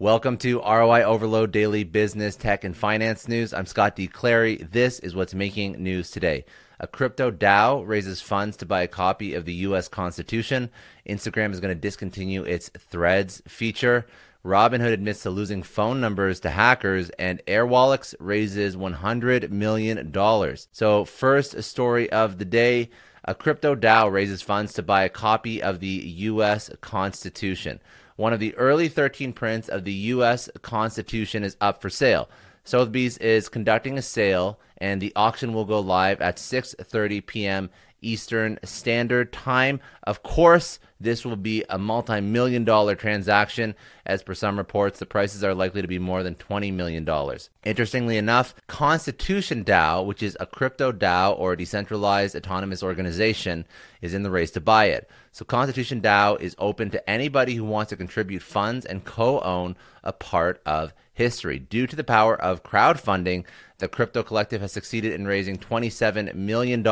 Welcome to ROI Overload Daily Business, Tech, and Finance News. I'm Scott D. Clary. This is what's making news today. A crypto DAO raises funds to buy a copy of the U.S. Constitution. Instagram is going to discontinue its Threads feature. Robinhood admits to losing phone numbers to hackers, and Airwallex raises $100 million. So, first story of the day a crypto DAO raises funds to buy a copy of the U.S. Constitution. One of the early 13 prints of the U.S. Constitution is up for sale. Sotheby's is conducting a sale, and the auction will go live at 6:30 p.m. Eastern Standard Time. Of course, this will be a multi million dollar transaction. As per some reports, the prices are likely to be more than $20 million. Interestingly enough, Constitution DAO, which is a crypto DAO or decentralized autonomous organization, is in the race to buy it. So, Constitution DAO is open to anybody who wants to contribute funds and co own a part of history. Due to the power of crowdfunding, the Crypto Collective has succeeded in raising $27 million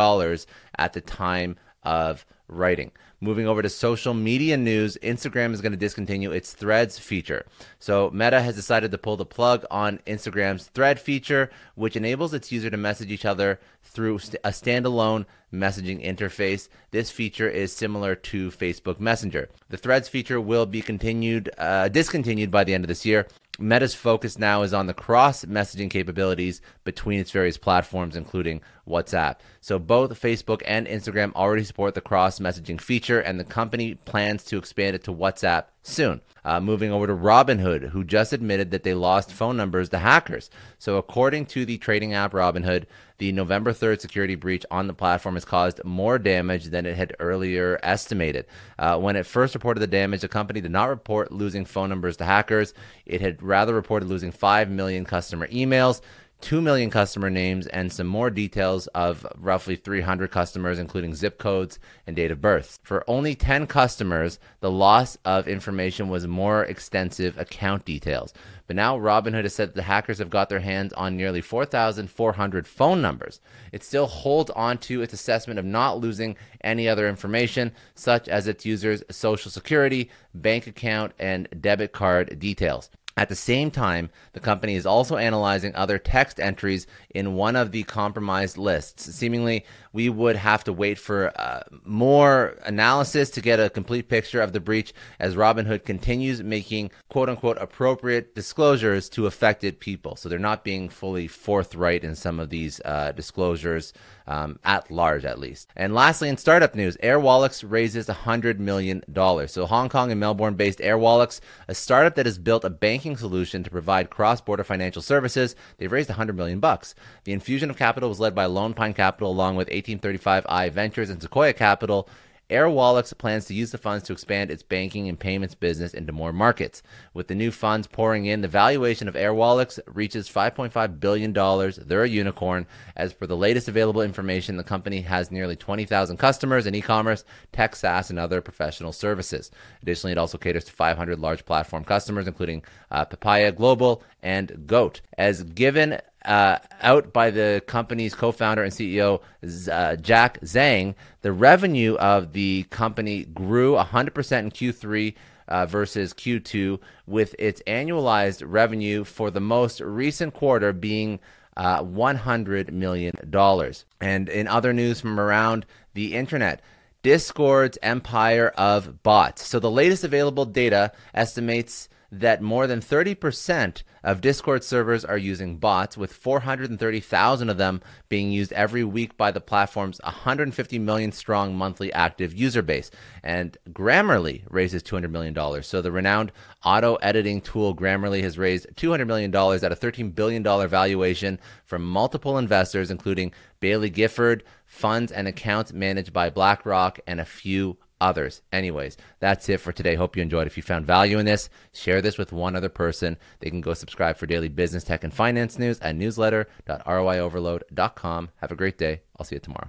at the time of writing. Moving over to social media news, Instagram is going to discontinue its Threads feature. So, Meta has decided to pull the plug on Instagram's Thread feature, which enables its user to message each other through a standalone messaging interface. This feature is similar to Facebook Messenger. The Threads feature will be continued, uh, discontinued by the end of this year. Meta's focus now is on the cross messaging capabilities between its various platforms, including WhatsApp. So both Facebook and Instagram already support the cross messaging feature, and the company plans to expand it to WhatsApp soon. Uh, moving over to Robinhood, who just admitted that they lost phone numbers to hackers. So, according to the trading app Robinhood, the November 3rd security breach on the platform has caused more damage than it had earlier estimated. Uh, when it first reported the damage, the company did not report losing phone numbers to hackers. It had rather reported losing 5 million customer emails. 2 million customer names and some more details of roughly 300 customers, including zip codes and date of birth. For only 10 customers, the loss of information was more extensive account details. But now Robinhood has said the hackers have got their hands on nearly 4,400 phone numbers. It still holds on to its assessment of not losing any other information, such as its users' social security, bank account, and debit card details. At the same time, the company is also analyzing other text entries in one of the compromised lists. Seemingly, we would have to wait for uh, more analysis to get a complete picture of the breach as Robinhood continues making quote unquote appropriate disclosures to affected people. So they're not being fully forthright in some of these uh, disclosures um, at large, at least. And lastly, in startup news, Airwallex raises $100 million. So Hong Kong and Melbourne based Airwallex, a startup that has built a banking solution to provide cross border financial services, they've raised 100 million bucks. The infusion of capital was led by Lone Pine Capital along with 1835i Ventures and Sequoia Capital. Airwallex plans to use the funds to expand its banking and payments business into more markets. With the new funds pouring in, the valuation of Airwallex reaches $5.5 billion. They're a unicorn. As per the latest available information, the company has nearly 20,000 customers in e commerce, tech, SaaS, and other professional services. Additionally, it also caters to 500 large platform customers, including uh, Papaya Global and Goat. As given uh, out by the company's co-founder and CEO uh, Jack Zhang, the revenue of the company grew 100% in Q3 uh, versus Q2, with its annualized revenue for the most recent quarter being uh, $100 million. And in other news from around the internet, Discord's empire of bots. So the latest available data estimates that more than 30% of Discord servers are using bots, with 430,000 of them being used every week by the platform's 150 million strong monthly active user base. And Grammarly raises $200 million. So the renowned auto editing tool Grammarly has raised $200 million at a $13 billion valuation from multiple investors, including Baillie Gifford, funds and accounts managed by BlackRock, and a few others. Anyways, that's it for today. Hope you enjoyed. If you found value in this, share this with one other person. They can go subscribe for daily business, tech, and finance news at newsletter.roioverload.com. Have a great day. I'll see you tomorrow.